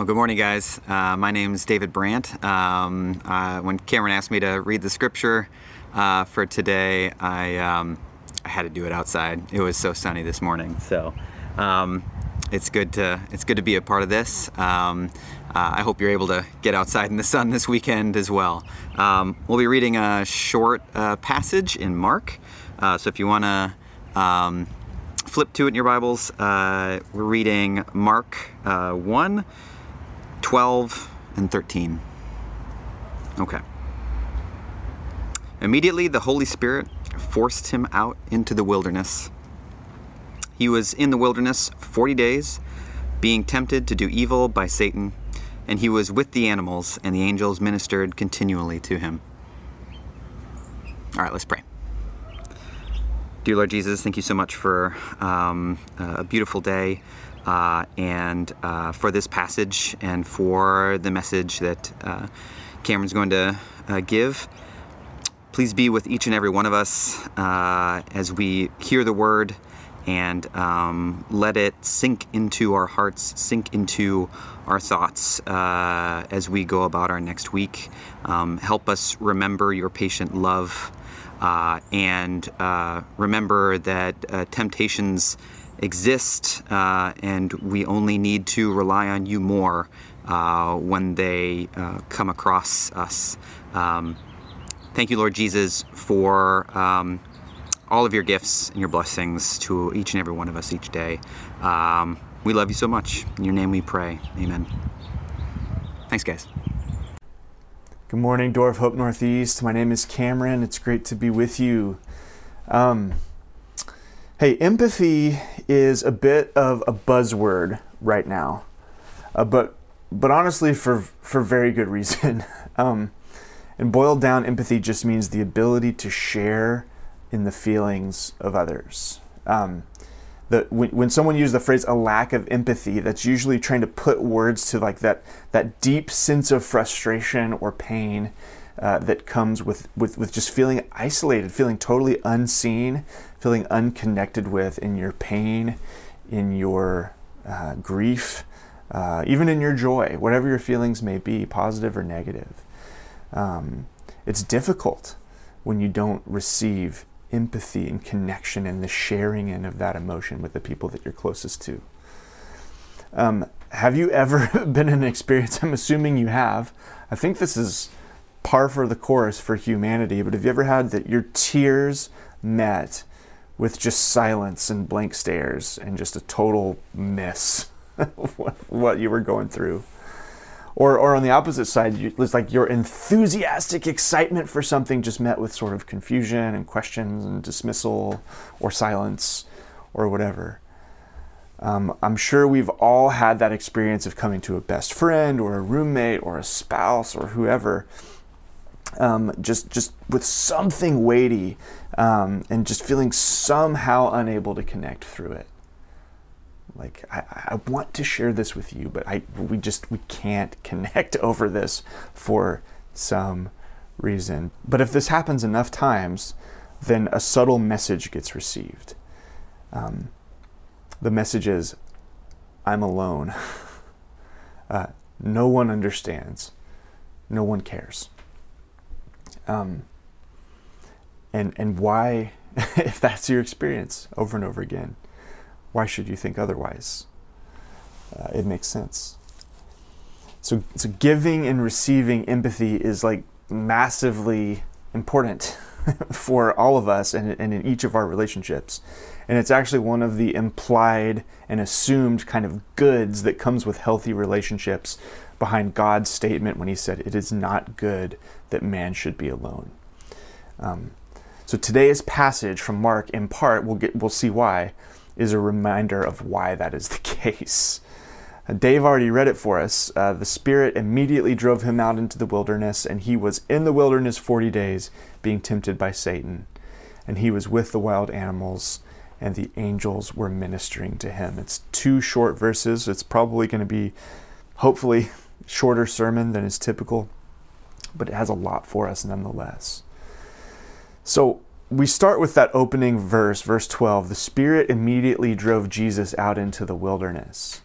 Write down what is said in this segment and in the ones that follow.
Well, good morning, guys. Uh, my is David Brandt. Um, uh, when Cameron asked me to read the scripture uh, for today, I, um, I had to do it outside. It was so sunny this morning, so um, it's good to it's good to be a part of this. Um, uh, I hope you're able to get outside in the sun this weekend as well. Um, we'll be reading a short uh, passage in Mark, uh, so if you want to um, flip to it in your Bibles, we're reading Mark 1, 12, and 13. Okay. Immediately, the Holy Spirit forced him out into the wilderness. He was in the wilderness 40 days, being tempted to do evil by Satan and he was with the animals, and the angels ministered continually to him. All right, let's pray. Dear Lord Jesus, thank you so much for um, a beautiful day uh, and uh, for this passage and for the message that uh, Cameron's going to uh, give. Please be with each and every one of us uh, as we hear the word and um, let it sink into our hearts, sink into our thoughts uh, as we go about our next week. Um, help us remember your patient love and remember that temptations exist uh, and we only need to rely on you more uh, when they come across us. Um, thank you, Lord Jesus, for. Um, all of your gifts and your blessings to each and every one of us each day. Um, we love you so much. In your name we pray. Amen. Thanks, guys. Good morning, Door of Hope Northeast. My name is Cameron. It's great to be with you. Um, hey, empathy is a bit of a buzzword right now, uh, but but honestly, for for very good reason. um, and boiled down, empathy just means the ability to share in the feelings of others. Um, when, when someone uses the phrase a lack of empathy, that's usually trying to put words to like that, that deep sense of frustration or pain uh, that comes with, with, with just feeling isolated, feeling totally unseen, feeling unconnected with in your pain, in your uh, grief, uh, even in your joy, whatever your feelings may be, positive or negative. Um, it's difficult when you don't receive empathy and connection and the sharing in of that emotion with the people that you're closest to. Um, have you ever been in an experience? I'm assuming you have. I think this is par for the course for humanity, but have you ever had that your tears met with just silence and blank stares and just a total miss of what you were going through? Or, or on the opposite side, it's like your enthusiastic excitement for something just met with sort of confusion and questions and dismissal or silence or whatever. Um, I'm sure we've all had that experience of coming to a best friend or a roommate or a spouse or whoever, um, just just with something weighty, um, and just feeling somehow unable to connect through it. Like I, I want to share this with you but i we just we can't connect over this for some reason. But if this happens enough times then a subtle message gets received. Um, the message is i'm alone. Uh, no one understands. No one cares. Um, and and why if that's your experience over and over again why should you think otherwise? Uh, it makes sense. So, so giving and receiving empathy is like massively important for all of us and, and in each of our relationships. And it's actually one of the implied and assumed kind of goods that comes with healthy relationships behind God's statement when He said, It is not good that man should be alone. Um, so today's passage from Mark, in part, we'll get we'll see why, is a reminder of why that is the case. Uh, Dave already read it for us. Uh, the Spirit immediately drove him out into the wilderness, and he was in the wilderness 40 days, being tempted by Satan. And he was with the wild animals, and the angels were ministering to him. It's two short verses. It's probably going to be, hopefully, shorter sermon than is typical, but it has a lot for us nonetheless. So, we start with that opening verse, verse 12. The Spirit immediately drove Jesus out into the wilderness.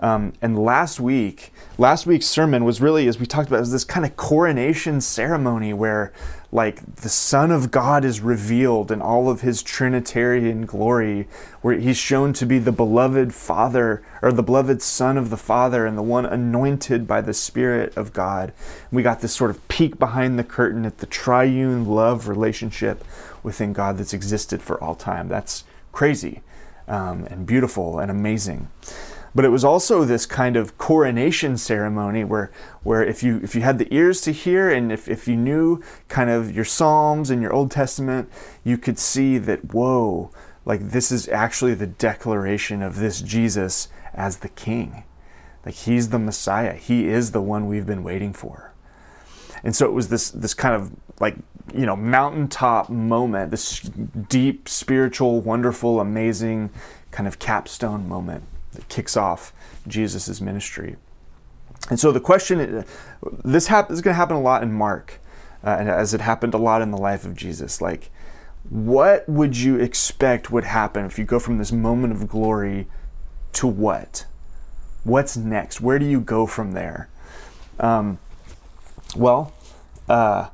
Um, and last week, last week's sermon was really, as we talked about, was this kind of coronation ceremony where, like, the Son of God is revealed in all of his Trinitarian glory, where he's shown to be the beloved Father, or the beloved Son of the Father, and the one anointed by the Spirit of God. And we got this sort of peek behind the curtain at the triune love relationship within God that's existed for all time. That's crazy um, and beautiful and amazing. But it was also this kind of coronation ceremony where, where if you if you had the ears to hear and if, if you knew kind of your Psalms and your Old Testament, you could see that whoa, like this is actually the declaration of this Jesus as the King. Like he's the Messiah. He is the one we've been waiting for. And so it was this this kind of like you know mountaintop moment, this deep spiritual, wonderful, amazing kind of capstone moment that kicks off Jesus' ministry. And so the question, this hap- is going to happen a lot in Mark, uh, and as it happened a lot in the life of Jesus. Like, what would you expect would happen if you go from this moment of glory to what? What's next? Where do you go from there? Um, well, uh,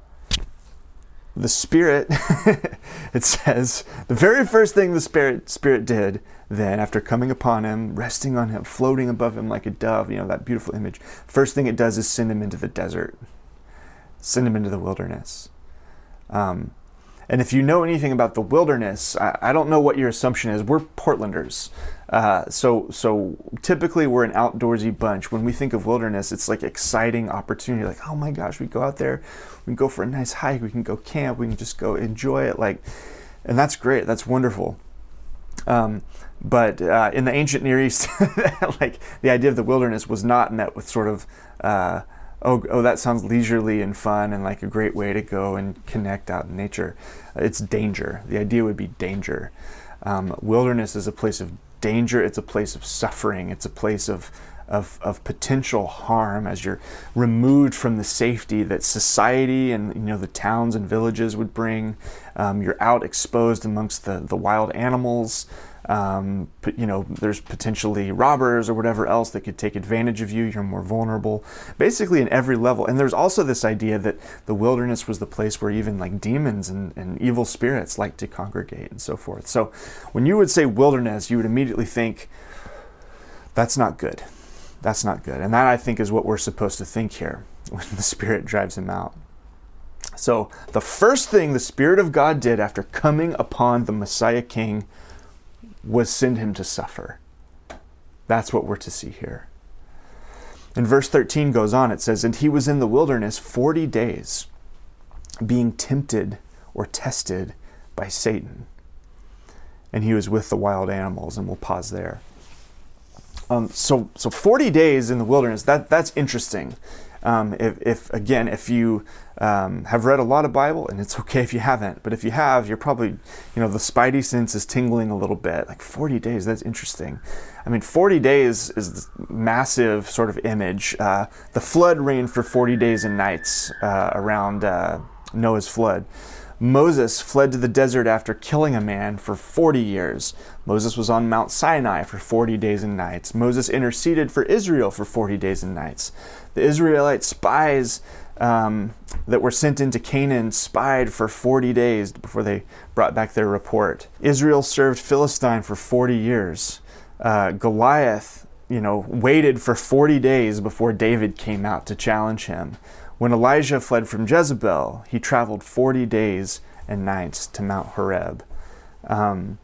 the Spirit, it says, the very first thing the Spirit, Spirit did then, after coming upon him, resting on him, floating above him like a dove, you know, that beautiful image, first thing it does is send him into the desert, send him into the wilderness. Um, and if you know anything about the wilderness, I, I, don't know what your assumption is. We're Portlanders. Uh, so, so typically we're an outdoorsy bunch. When we think of wilderness, it's like exciting opportunity. Like, oh my gosh, we go out there, we can go for a nice hike, we can go camp, we can just go enjoy it. Like, and that's great. That's wonderful. Um, but uh, in the ancient Near East, like the idea of the wilderness was not met with sort of, uh, oh, oh, that sounds leisurely and fun and like a great way to go and connect out in nature. It's danger. The idea would be danger. Um, wilderness is a place of danger. It's a place of suffering. It's a place of of, of potential harm as you're removed from the safety that society and you know the towns and villages would bring. Um, you're out exposed amongst the, the wild animals. Um, you know, there's potentially robbers or whatever else that could take advantage of you. You're more vulnerable, basically in every level. And there's also this idea that the wilderness was the place where even like demons and, and evil spirits like to congregate and so forth. So when you would say wilderness, you would immediately think that's not good. That's not good. And that I think is what we're supposed to think here when the Spirit drives him out. So, the first thing the Spirit of God did after coming upon the Messiah King was send him to suffer. That's what we're to see here. And verse 13 goes on, it says, And he was in the wilderness 40 days, being tempted or tested by Satan. And he was with the wild animals, and we'll pause there. Um, so, so 40 days in the wilderness, that, that's interesting. Um, if, if, again, if you um, have read a lot of Bible, and it's okay if you haven't, but if you have, you're probably, you know, the spidey sense is tingling a little bit. Like 40 days, that's interesting. I mean, 40 days is this massive sort of image. Uh, the flood rained for 40 days and nights uh, around uh, Noah's flood. Moses fled to the desert after killing a man for 40 years. Moses was on Mount Sinai for 40 days and nights. Moses interceded for Israel for 40 days and nights. The Israelite spies um, that were sent into Canaan spied for 40 days before they brought back their report. Israel served Philistine for 40 years. Uh, Goliath, you know, waited for 40 days before David came out to challenge him. When Elijah fled from Jezebel, he traveled 40 days and nights to Mount Horeb. Um,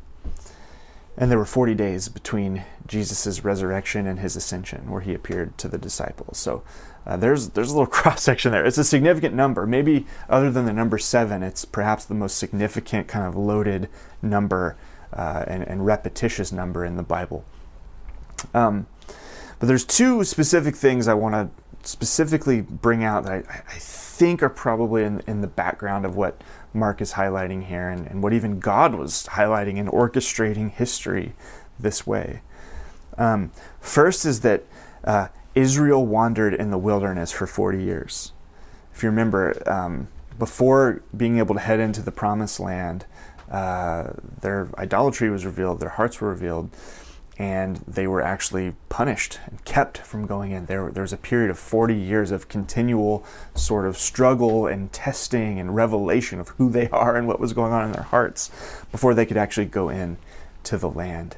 and there were 40 days between Jesus' resurrection and his ascension where he appeared to the disciples. So uh, there's, there's a little cross section there. It's a significant number. Maybe other than the number seven, it's perhaps the most significant kind of loaded number uh, and, and, repetitious number in the Bible. Um, but there's two specific things I want to specifically bring out that I, I think are probably in, in the background of what Mark is highlighting here and, and what even God was highlighting and orchestrating history this way. Um, first is that uh, Israel wandered in the wilderness for 40 years. If you remember, um, before being able to head into the promised land, uh, their idolatry was revealed, their hearts were revealed. And they were actually punished and kept from going in. There, there was a period of 40 years of continual sort of struggle and testing and revelation of who they are and what was going on in their hearts before they could actually go in to the land.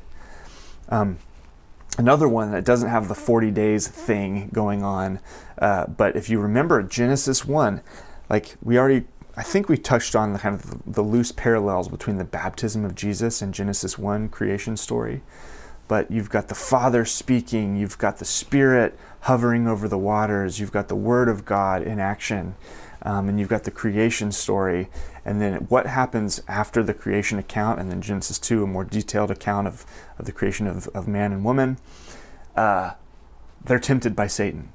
Um, another one that doesn't have the 40 days thing going on, uh, but if you remember Genesis 1, like we already I think we touched on the kind of the, loose parallels between the baptism of Jesus and Genesis 1 creation story but you've got the Father speaking, you've got the Spirit hovering over the waters, you've got the Word of God in action, um, and you've got the creation story. And then what happens after the creation account, and then Genesis 2, a more detailed account of, of the creation of, of man and woman, uh, they're tempted by Satan.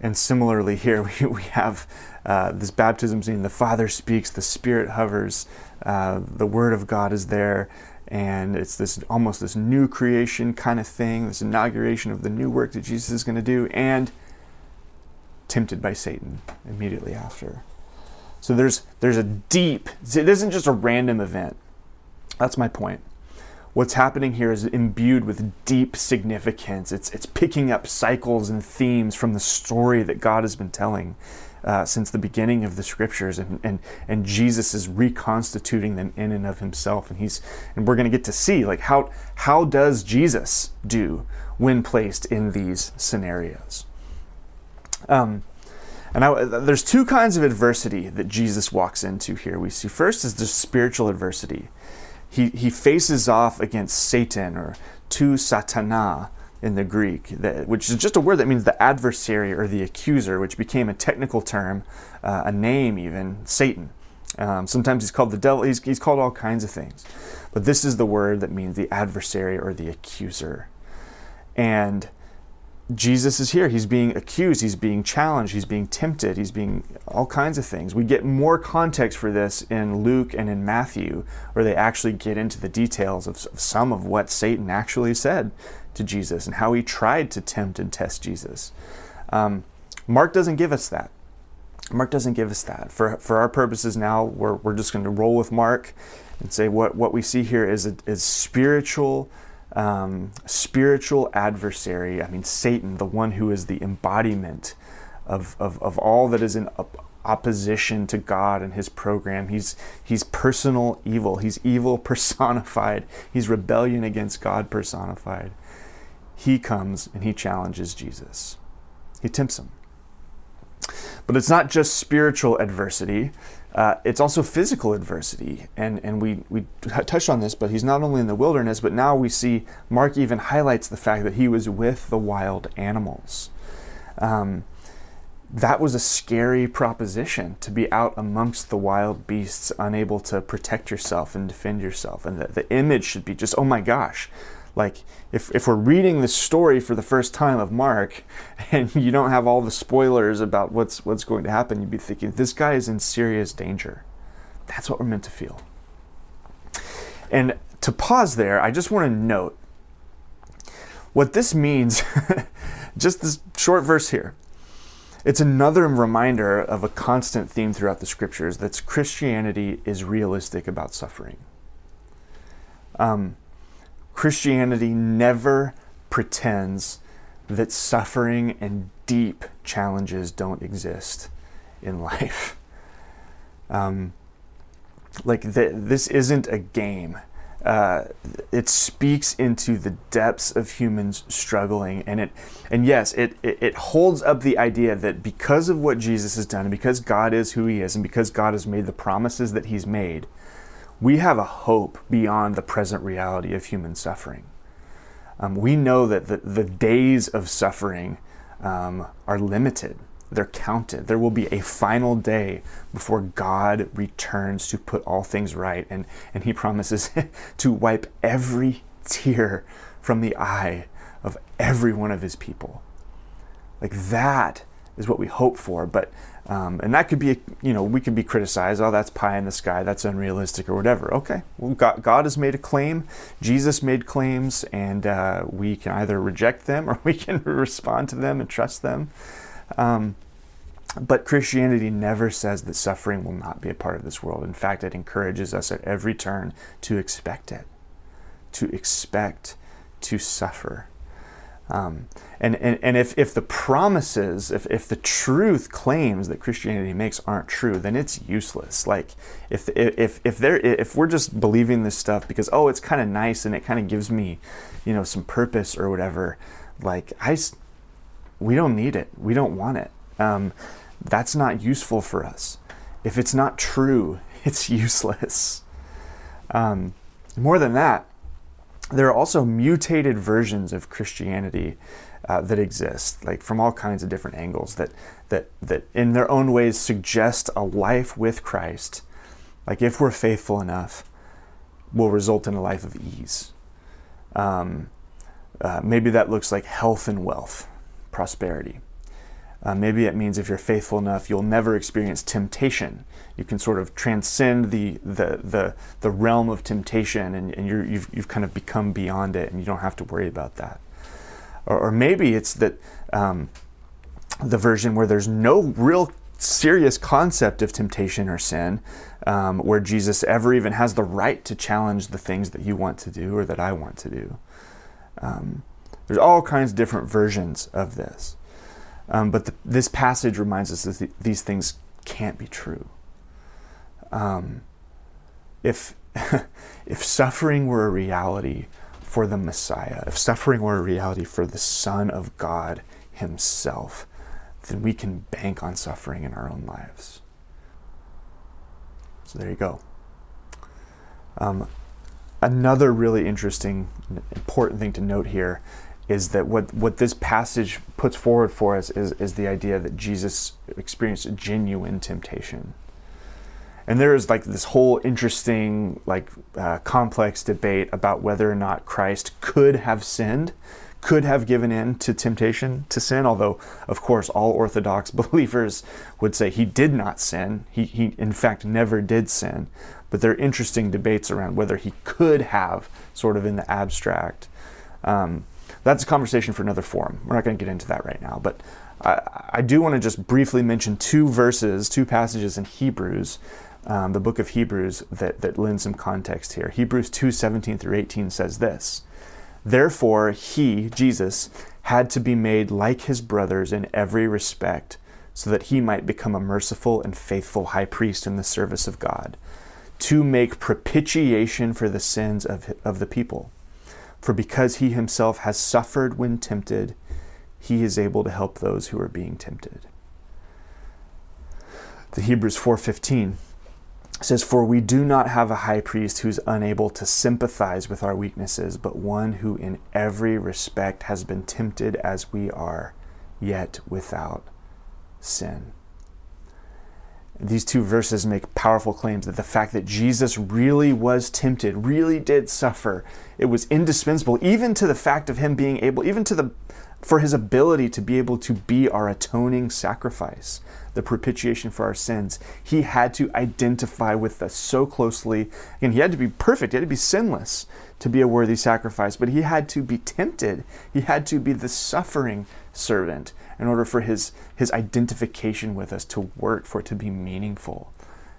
And similarly, here we, we have uh, this baptism scene. The Father speaks, the Spirit hovers, uh, the Word of God is there, and it's this almost this new creation kind of thing, this inauguration of the new work that Jesus is going to do, and tempted by Satan immediately after. So there's there's a deep. It isn't just a random event. That's my point. What's happening here is imbued with deep significance. It's it's picking up cycles and themes from the story that God has been telling uh, since the beginning of the scriptures, and, and and Jesus is reconstituting them in and of Himself, and He's and we're going to get to see like how how does Jesus do when placed in these scenarios. Um, and I, there's two kinds of adversity that Jesus walks into here. We see first is the spiritual adversity. He, he faces off against Satan or tu satana, in the Greek, that, which is just a word that means the adversary or the accuser, which became a technical term, uh, a name even, Satan. Um, sometimes he's called the devil, he's, he's called all kinds of things. But this is the word that means the adversary or the accuser. And Jesus is here. He's being accused. He's being challenged. He's being tempted. He's being all kinds of things. We get more context for this in Luke and in Matthew, where they actually get into the details of, of some of what Satan actually said to Jesus and how he tried to tempt and test Jesus. Um, Mark doesn't give us that. Mark doesn't give us that. For, for our purposes now, we're, we're just going to roll with Mark and say what, what we see here is, a, is spiritual, um, spiritual adversary. I mean, Satan, the one who is the embodiment of, of, of all that is in opposition to God and his program. He's, he's personal evil. He's evil personified. He's rebellion against God personified he comes and he challenges Jesus. He tempts him. But it's not just spiritual adversity, uh, it's also physical adversity. And, and we, we touched on this, but he's not only in the wilderness, but now we see Mark even highlights the fact that he was with the wild animals. Um, that was a scary proposition to be out amongst the wild beasts, unable to protect yourself and defend yourself. And the, the image should be just, oh my gosh, like if, if we're reading the story for the first time of Mark and you don't have all the spoilers about what's what's going to happen, you'd be thinking this guy is in serious danger. That's what we're meant to feel. And to pause there, I just want to note what this means, just this short verse here. It's another reminder of a constant theme throughout the scriptures that Christianity is realistic about suffering. Um, Christianity never pretends that suffering and deep challenges don't exist in life. Um, like this isn't a game. Uh, it speaks into the depths of humans struggling, and it, and yes, it, it it holds up the idea that because of what Jesus has done, and because God is who He is, and because God has made the promises that He's made, we have a hope beyond the present reality of human suffering. Um, we know that the, the days of suffering um, are limited, they're counted. There will be a final day before God returns to put all things right, and, and He promises to wipe every tear from the eye of every one of His people. Like that is what we hope for, but um, and that could be, you know, we could be criticized. Oh, that's pie in the sky. That's unrealistic or whatever. Okay. Well, God, God has made a claim. Jesus made claims, and uh, we can either reject them or we can respond to them and trust them. Um, but Christianity never says that suffering will not be a part of this world. In fact, it encourages us at every turn to expect it, to expect to suffer. Um, and, and, and if, if the promises, if, if the truth claims that Christianity makes aren't true, then it's useless. Like if, if, if, there, if we're just believing this stuff because, oh, it's kind of nice and it kind of gives me, you know, some purpose or whatever, like I, we don't need it. We don't want it. Um, that's not useful for us. If it's not true, it's useless. Um, more than that, there are also mutated versions of Christianity uh, that exist, like from all kinds of different angles, that that that in their own ways suggest a life with Christ, like if we're faithful enough, will result in a life of ease. Um, uh, maybe that looks like health and wealth, prosperity. Uh, maybe it means if you're faithful enough, you'll never experience temptation. You can sort of transcend the the the, the realm of temptation, and, and you you've you've kind of become beyond it, and you don't have to worry about that. Or, or maybe it's that um, the version where there's no real serious concept of temptation or sin, um, where Jesus ever even has the right to challenge the things that you want to do or that I want to do. Um, there's all kinds of different versions of this. Um, but the, this passage reminds us that the, these things can't be true. Um, if if suffering were a reality for the Messiah, if suffering were a reality for the Son of God Himself, then we can bank on suffering in our own lives. So there you go. Um, another really interesting, important thing to note here is that what, what this passage puts forward for us is, is the idea that Jesus experienced genuine temptation. And there is like this whole interesting, like uh, complex debate about whether or not Christ could have sinned, could have given in to temptation to sin. Although, of course, all Orthodox believers would say he did not sin. He, he in fact, never did sin. But there are interesting debates around whether he could have, sort of in the abstract. Um, that's a conversation for another forum. We're not going to get into that right now, but I, I do want to just briefly mention two verses, two passages in Hebrews, um, the book of Hebrews, that, that lend some context here. Hebrews 2 17 through 18 says this Therefore, he, Jesus, had to be made like his brothers in every respect, so that he might become a merciful and faithful high priest in the service of God, to make propitiation for the sins of, of the people. For because he himself has suffered when tempted, he is able to help those who are being tempted. The Hebrews 4:15 says for we do not have a high priest who's unable to sympathize with our weaknesses, but one who in every respect has been tempted as we are, yet without sin. These two verses make powerful claims that the fact that Jesus really was tempted, really did suffer, it was indispensable, even to the fact of him being able, even to the for his ability to be able to be our atoning sacrifice, the propitiation for our sins. He had to identify with us so closely. and he had to be perfect, he had to be sinless to be a worthy sacrifice, but he had to be tempted. He had to be the suffering servant in order for his, his identification with us to work, for it to be meaningful.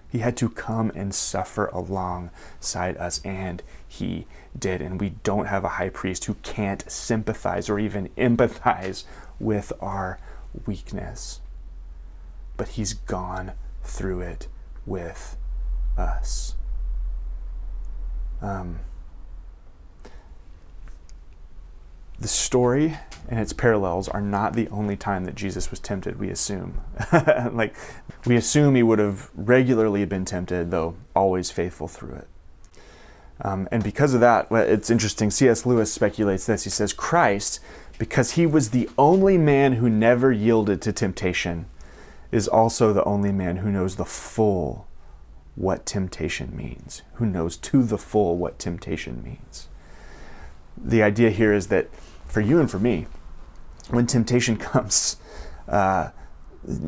He had to come and suffer alongside us, and he did. And we don't have a high priest who can't sympathize or even empathize with our weakness. But he's gone through it with us. Um, the story and its parallels are not the only time that Jesus was tempted, we assume. like, we assume he would have regularly been tempted, though always faithful through it. Um, and because of that, it's interesting. C.S. Lewis speculates this. He says, Christ, because he was the only man who never yielded to temptation, is also the only man who knows the full what temptation means, who knows to the full what temptation means. The idea here is that for you and for me, when temptation comes, uh,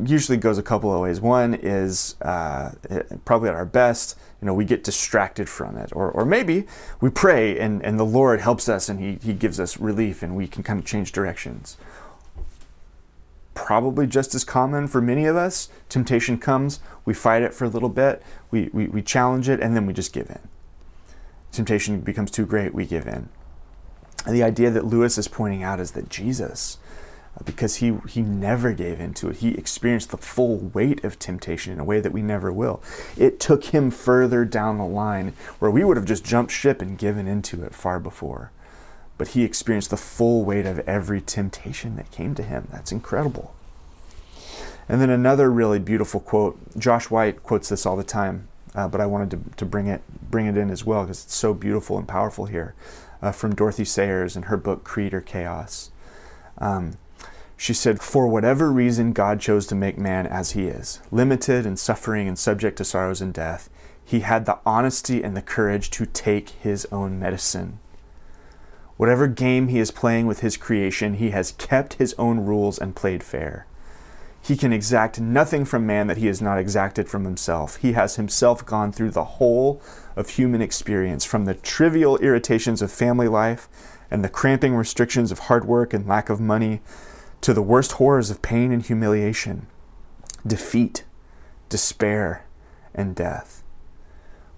usually goes a couple of ways. One is uh, probably at our best, you know, we get distracted from it. Or, or maybe we pray and, and the Lord helps us and he, he gives us relief and we can kind of change directions. Probably just as common for many of us, temptation comes, we fight it for a little bit, we, we, we challenge it, and then we just give in. Temptation becomes too great, we give in. And the idea that Lewis is pointing out is that Jesus, uh, because he, he never gave into it, he experienced the full weight of temptation in a way that we never will. It took him further down the line where we would have just jumped ship and given into it far before. But he experienced the full weight of every temptation that came to him. That's incredible. And then another really beautiful quote. Josh White quotes this all the time, uh, but I wanted to, to bring it bring it in as well because it's so beautiful and powerful here. Uh, from Dorothy Sayers in her book Creed or Chaos. Um, she said, For whatever reason God chose to make man as he is, limited and suffering and subject to sorrows and death, he had the honesty and the courage to take his own medicine. Whatever game he is playing with his creation, he has kept his own rules and played fair. He can exact nothing from man that he has not exacted from himself. He has himself gone through the whole of human experience, from the trivial irritations of family life and the cramping restrictions of hard work and lack of money, to the worst horrors of pain and humiliation, defeat, despair, and death.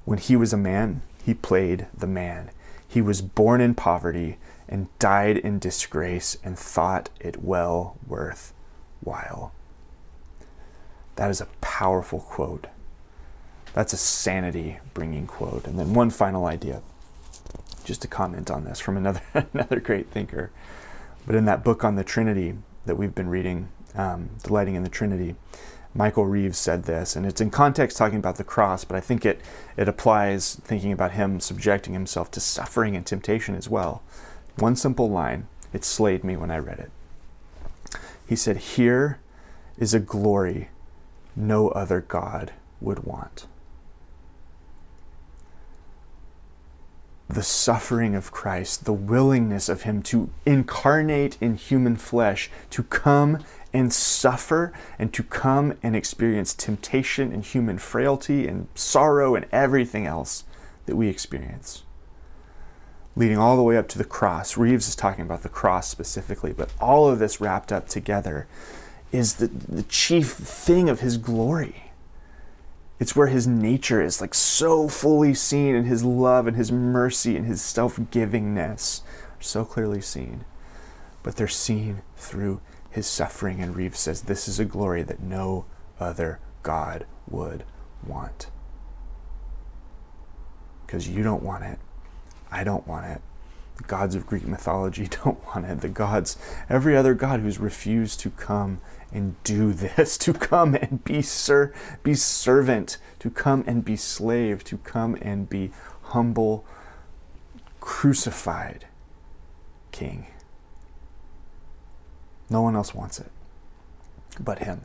When he was a man, he played the man. He was born in poverty and died in disgrace and thought it well worth while. That is a powerful quote. That's a sanity bringing quote. And then one final idea, just to comment on this from another, another great thinker. But in that book on the Trinity that we've been reading, um, Delighting in the Trinity, Michael Reeves said this, and it's in context talking about the cross, but I think it, it applies thinking about him subjecting himself to suffering and temptation as well. One simple line, it slayed me when I read it. He said, Here is a glory no other God would want. The suffering of Christ, the willingness of Him to incarnate in human flesh, to come and suffer, and to come and experience temptation and human frailty and sorrow and everything else that we experience. Leading all the way up to the cross. Reeves is talking about the cross specifically, but all of this wrapped up together is the, the chief thing of his glory. It's where his nature is like so fully seen and his love and his mercy and his self-givingness are so clearly seen. But they're seen through his suffering and Reeves says this is a glory that no other God would want. Because you don't want it. I don't want it. The gods of Greek mythology don't want it. The gods, every other god who's refused to come and do this, to come and be sir, be servant, to come and be slave, to come and be humble, crucified king. No one else wants it but him.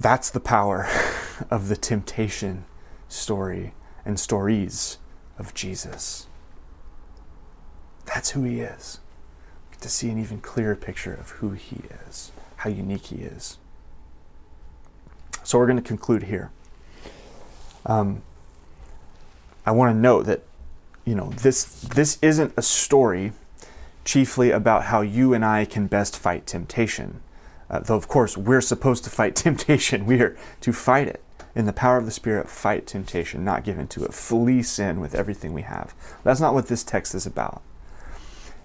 That's the power of the temptation story and stories of Jesus. That's who he is Get to see an even clearer picture of who He is, how unique He is. So we're going to conclude here. Um, I want to note that you know this this isn't a story chiefly about how you and I can best fight temptation. Uh, though of course we're supposed to fight temptation. We are to fight it in the power of the Spirit. Fight temptation, not give in to it. Flee sin with everything we have. That's not what this text is about.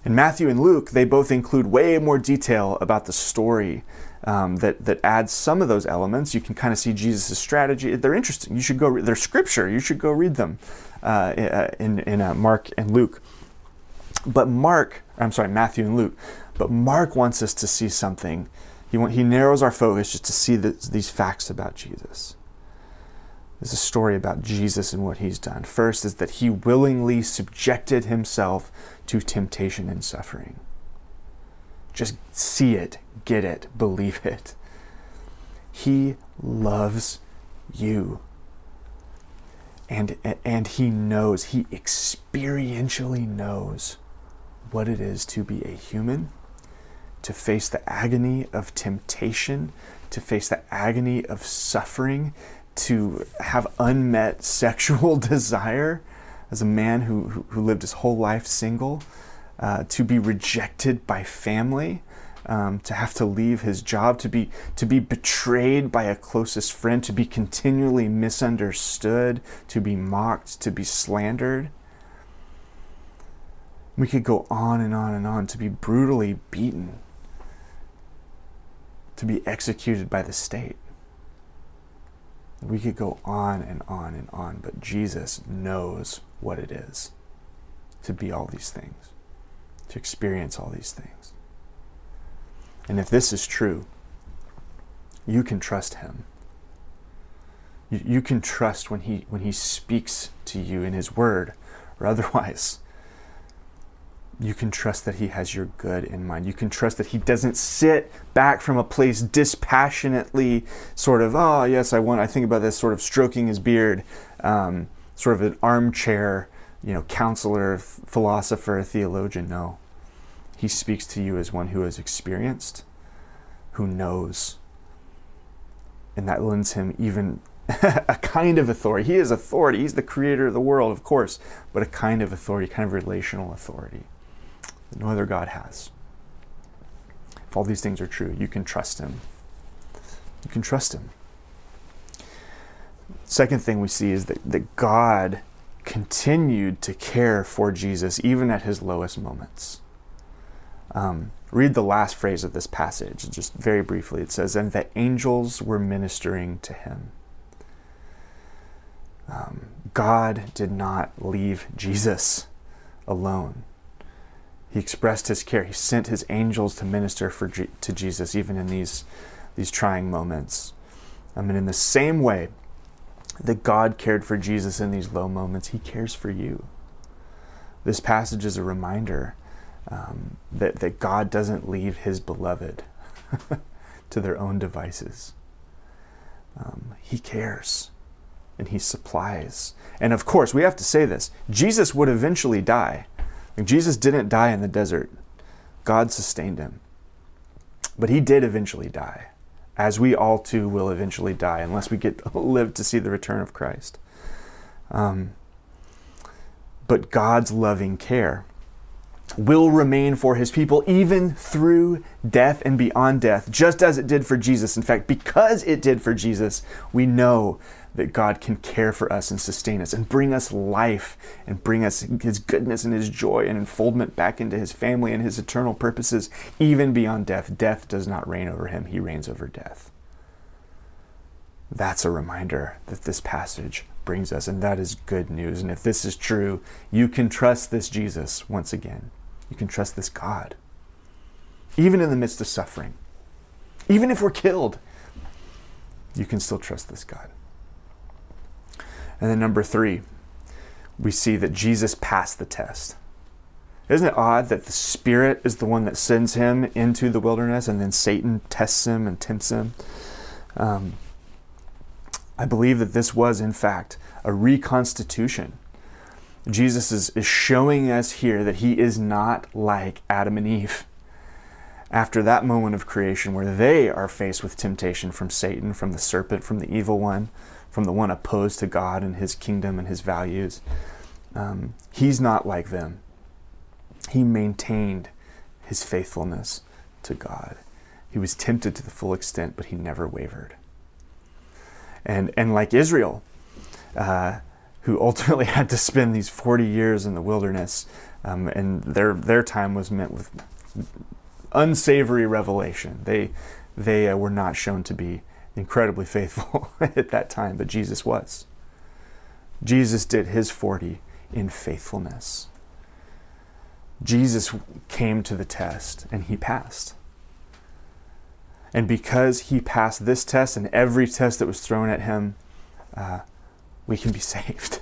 In Matthew and Luke, they both include way more detail about the story um, that, that adds some of those elements. You can kind of see Jesus' strategy. They're interesting. You should go, they're scripture. You should go read them uh, uh in, in uh, Mark and Luke. But Mark, I'm sorry, Matthew and Luke, but Mark wants us to see something. He, he narrows our focus just to see the, these facts about Jesus. There's a story about Jesus and what he's done. First is that he willingly subjected himself to temptation and suffering. Just see it, get it, believe it. He loves you. And, and he knows, he experientially knows what it is to be a human, to face the agony of temptation, to face the agony of suffering, to have unmet sexual desire as a man who, who, lived his whole life single, uh, to be rejected by family, um, to have to leave his job, to be, to be betrayed by a closest friend, to be continually misunderstood, to be mocked, to be slandered. We could go on and on and on to be brutally beaten, to be executed by the state. We could go on and on and on, but Jesus knows what it is to be all these things, to experience all these things. And if this is true, you can trust him. You, you can trust when he, when he speaks to you in his word or otherwise. You can trust that he has your good in mind. You can trust that he doesn't sit back from a place dispassionately, sort of, oh, yes, I want, I think about this, sort of stroking his beard, um, sort of an armchair, you know, counselor, philosopher, theologian. No. He speaks to you as one who has experienced, who knows. And that lends him even a kind of authority. He is authority. He's the creator of the world, of course, but a kind of authority, kind of relational authority that no other God has. If all these things are true, you can trust him. You can trust him. Second thing we see is that, that God continued to care for Jesus even at his lowest moments. Um, read the last phrase of this passage, just very briefly. It says, And the angels were ministering to him. Um, God did not leave Jesus alone. He expressed his care. He sent his angels to minister for, to Jesus, even in these, these trying moments. I mean, in the same way that God cared for Jesus in these low moments, he cares for you. This passage is a reminder um, that, that God doesn't leave his beloved to their own devices. Um, he cares and he supplies. And of course, we have to say this Jesus would eventually die. Jesus didn't die in the desert, God sustained him. But he did eventually die, as we all too will eventually die, unless we get live to see the return of Christ. Um, but God's loving care will remain for his people even through death and beyond death, just as it did for Jesus. In fact, because it did for Jesus, we know that God can care for us and sustain us and bring us life and bring us his goodness and his joy and enfoldment back into his family and his eternal purposes, even beyond death. Death does not reign over him, he reigns over death. That's a reminder that this passage brings us, and that is good news. And if this is true, you can trust this Jesus once again. You can trust this God, even in the midst of suffering. Even if we're killed, you can still trust this God. And then number three, we see that Jesus passed the test. Isn't it odd that the Spirit is the one that sends him into the wilderness and then Satan tests him and tempts him? Um, I believe that this was, in fact, a reconstitution. Jesus is, is showing us here that he is not like Adam and Eve. After that moment of creation where they are faced with temptation from Satan, from the serpent, from the evil one, from the one opposed to God and his kingdom and his values. Um, he's not like them. He maintained his faithfulness to God. He was tempted to the full extent, but he never wavered. And, and like Israel, uh, who ultimately had to spend these 40 years in the wilderness, um, and their, their time was met with unsavory revelation. They, they uh, were not shown to be incredibly faithful at that time, but Jesus was. Jesus did his 40 in faithfulness. Jesus came to the test and he passed. And because he passed this test and every test that was thrown at him, uh, we can be saved.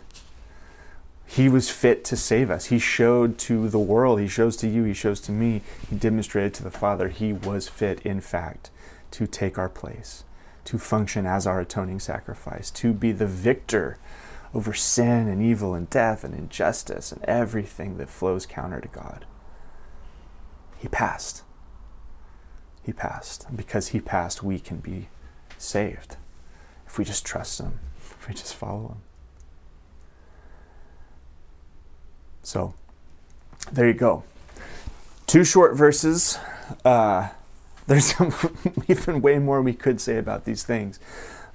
He was fit to save us. He showed to the world, he shows to you, he shows to me, he demonstrated to the Father, he was fit, in fact, to take our place to function as our atoning sacrifice, to be the victor over sin and evil and death and injustice and everything that flows counter to God. He passed. He passed. And because he passed, we can be saved if we just trust him, if we just follow him. So, there you go. Two short verses. Uh, there's even way more we could say about these things.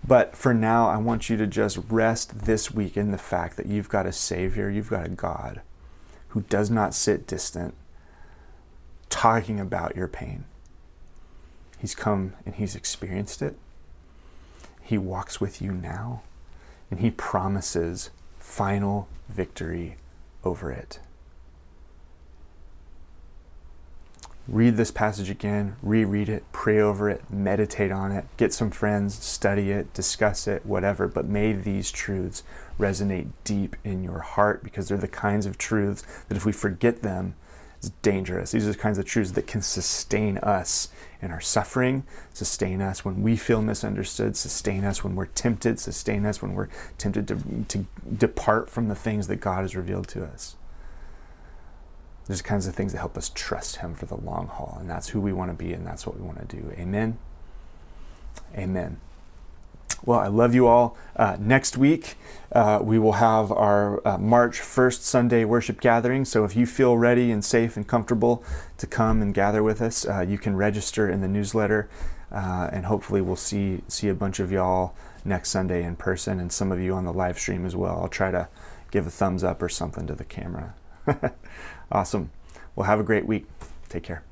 But for now, I want you to just rest this week in the fact that you've got a Savior, you've got a God who does not sit distant talking about your pain. He's come and he's experienced it. He walks with you now, and he promises final victory over it. Read this passage again, reread it, pray over it, meditate on it, get some friends, study it, discuss it, whatever. But may these truths resonate deep in your heart because they're the kinds of truths that if we forget them, it's dangerous. These are the kinds of truths that can sustain us in our suffering, sustain us when we feel misunderstood, sustain us when we're tempted, sustain us when we're tempted to, to depart from the things that God has revealed to us. There's kinds of things that help us trust Him for the long haul. And that's who we want to be, and that's what we want to do. Amen. Amen. Well, I love you all. Uh, next week, uh, we will have our uh, March 1st Sunday worship gathering. So if you feel ready and safe and comfortable to come and gather with us, uh, you can register in the newsletter. Uh, and hopefully, we'll see, see a bunch of y'all next Sunday in person and some of you on the live stream as well. I'll try to give a thumbs up or something to the camera. Awesome. Well, have a great week. Take care.